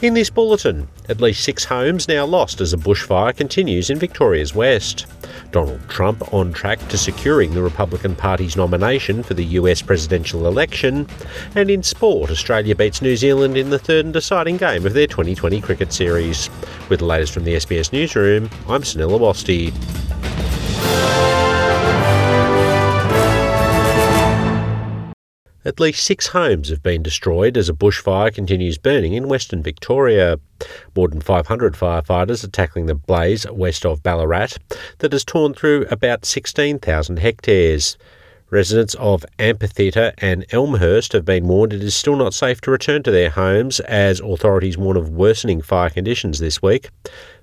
In this bulletin, at least six homes now lost as a bushfire continues in Victoria's west. Donald Trump on track to securing the Republican Party's nomination for the US presidential election. And in sport, Australia beats New Zealand in the third and deciding game of their Twenty20 cricket series. With the latest from the SBS Newsroom, I'm Sunil Awasthi. At least six homes have been destroyed as a bushfire continues burning in Western Victoria. More than 500 firefighters are tackling the blaze west of Ballarat that has torn through about 16,000 hectares. Residents of Amphitheatre and Elmhurst have been warned it is still not safe to return to their homes as authorities warn of worsening fire conditions this week.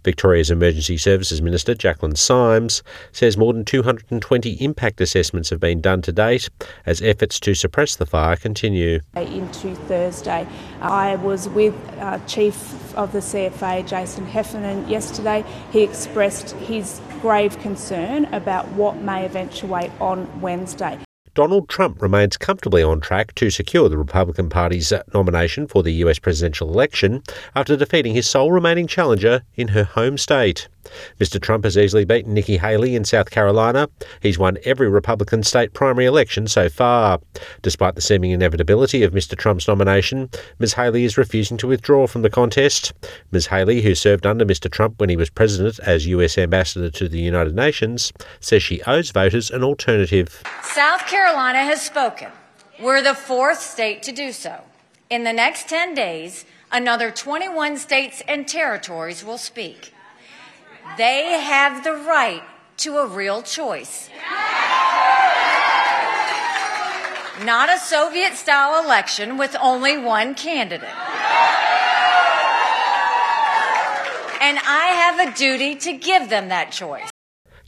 Victoria's Emergency Services Minister Jacqueline Symes says more than 220 impact assessments have been done to date as efforts to suppress the fire continue. Into Thursday, I was with uh, Chief of the CFA Jason Heffernan yesterday. He expressed his grave concern about what may eventuate on Wednesday. Donald Trump remains comfortably on track to secure the Republican Party's nomination for the US presidential election after defeating his sole remaining challenger in her home state. Mr. Trump has easily beaten Nikki Haley in South Carolina. He's won every Republican state primary election so far. Despite the seeming inevitability of Mr. Trump's nomination, Ms. Haley is refusing to withdraw from the contest. Ms. Haley, who served under Mr. Trump when he was president as US ambassador to the United Nations, says she owes voters an alternative. South Carolina has spoken. We're the fourth state to do so. In the next 10 days, another 21 states and territories will speak. They have the right to a real choice. Not a Soviet style election with only one candidate. And I have a duty to give them that choice.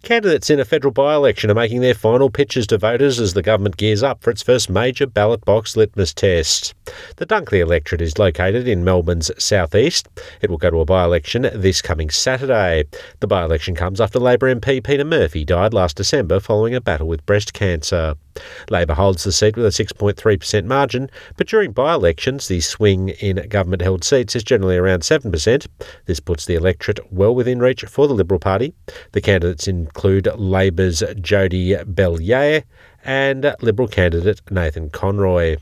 Candidates in a federal by election are making their final pitches to voters as the government gears up for its first major ballot box litmus test. The Dunkley electorate is located in Melbourne's southeast. It will go to a by election this coming Saturday. The by election comes after Labor MP Peta Murphy died last December following a battle with breast cancer. Labor holds the seat with a 6.3% margin, but during by elections, the swing in government held seats is generally around 7%. This puts the electorate well within reach for the Liberal Party. The candidates include Labor's Jodie Belyea and Liberal candidate Nathan Conroy.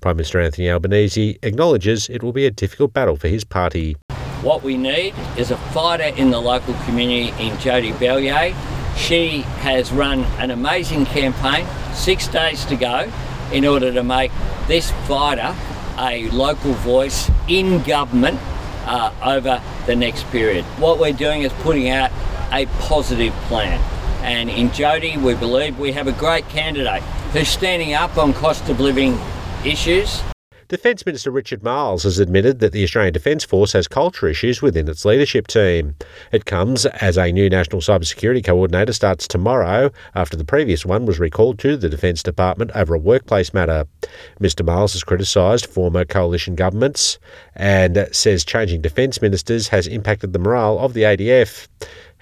Prime Minister Anthony Albanese acknowledges it will be a difficult battle for his party. What we need is a fighter in the local community in Jodie Belyea. She has run an amazing campaign, six days to go, in order to make this fighter a local voice in government uh, over the next period. What we're doing is putting out a positive plan. And in Jodie, we believe we have a great candidate who's standing up on cost of living issues. Defence Minister Richard Marles has admitted that the Australian Defence Force has culture issues within its leadership team. It comes as a new National Cybersecurity Coordinator starts tomorrow after the previous one was recalled to the Defence Department over a workplace matter. Mr Marles has criticised former coalition governments and says changing defence ministers has impacted the morale of the ADF.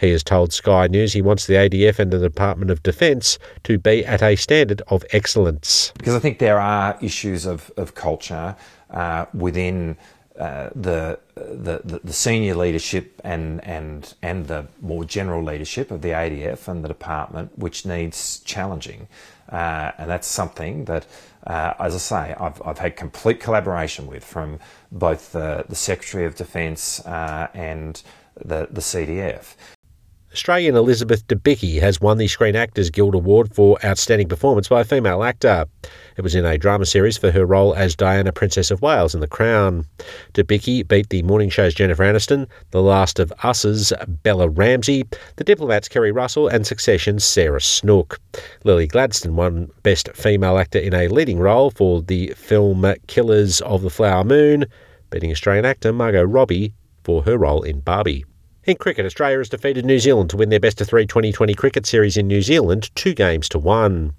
He has told Sky News he wants the ADF and the Department of Defence to be at a standard of excellence. Because I think there are issues of, of culture uh, within uh, the, the, the senior leadership and, and, and the more general leadership of the ADF and the department, which needs challenging. Uh, and that's something that, uh, as I say, I've, I've had complete collaboration with from both the, the Secretary of Defence uh, and the, the CDF. Australian Elizabeth Debicki has won the Screen Actors Guild Award for Outstanding Performance by a Female Actor. It was in a drama series for her role as Diana, Princess of Wales in The Crown. Debicki beat the morning show's Jennifer Aniston, The Last of Us's Bella Ramsey, The Diplomat's Keri Russell, and Succession's Sarah Snook. Lily Gladstone won Best Female Actor in a Leading Role for the film Killers of the Flower Moon, beating Australian actor Margot Robbie for her role in Barbie. In cricket, Australia has defeated New Zealand to win their best of three Twenty20 cricket series in New Zealand, two games to one.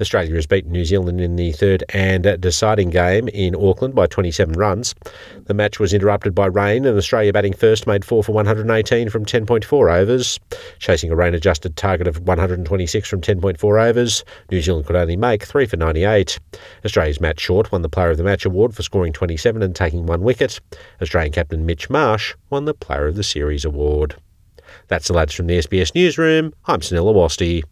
Australia has beaten New Zealand in the third and deciding game in Auckland by 27 runs. The match was interrupted by rain, and Australia batting first made four for 118 from 10.4 overs. Chasing a rain adjusted target of 126 from 10.4 overs, New Zealand could only make three for 98. Australia's Matt Short won the Player of the Match award for scoring 27 and taking one wicket. Australian captain Mitch Marsh won the Player of the Series award. That's the lads from the SBS Newsroom. I'm Sunil Awasthi.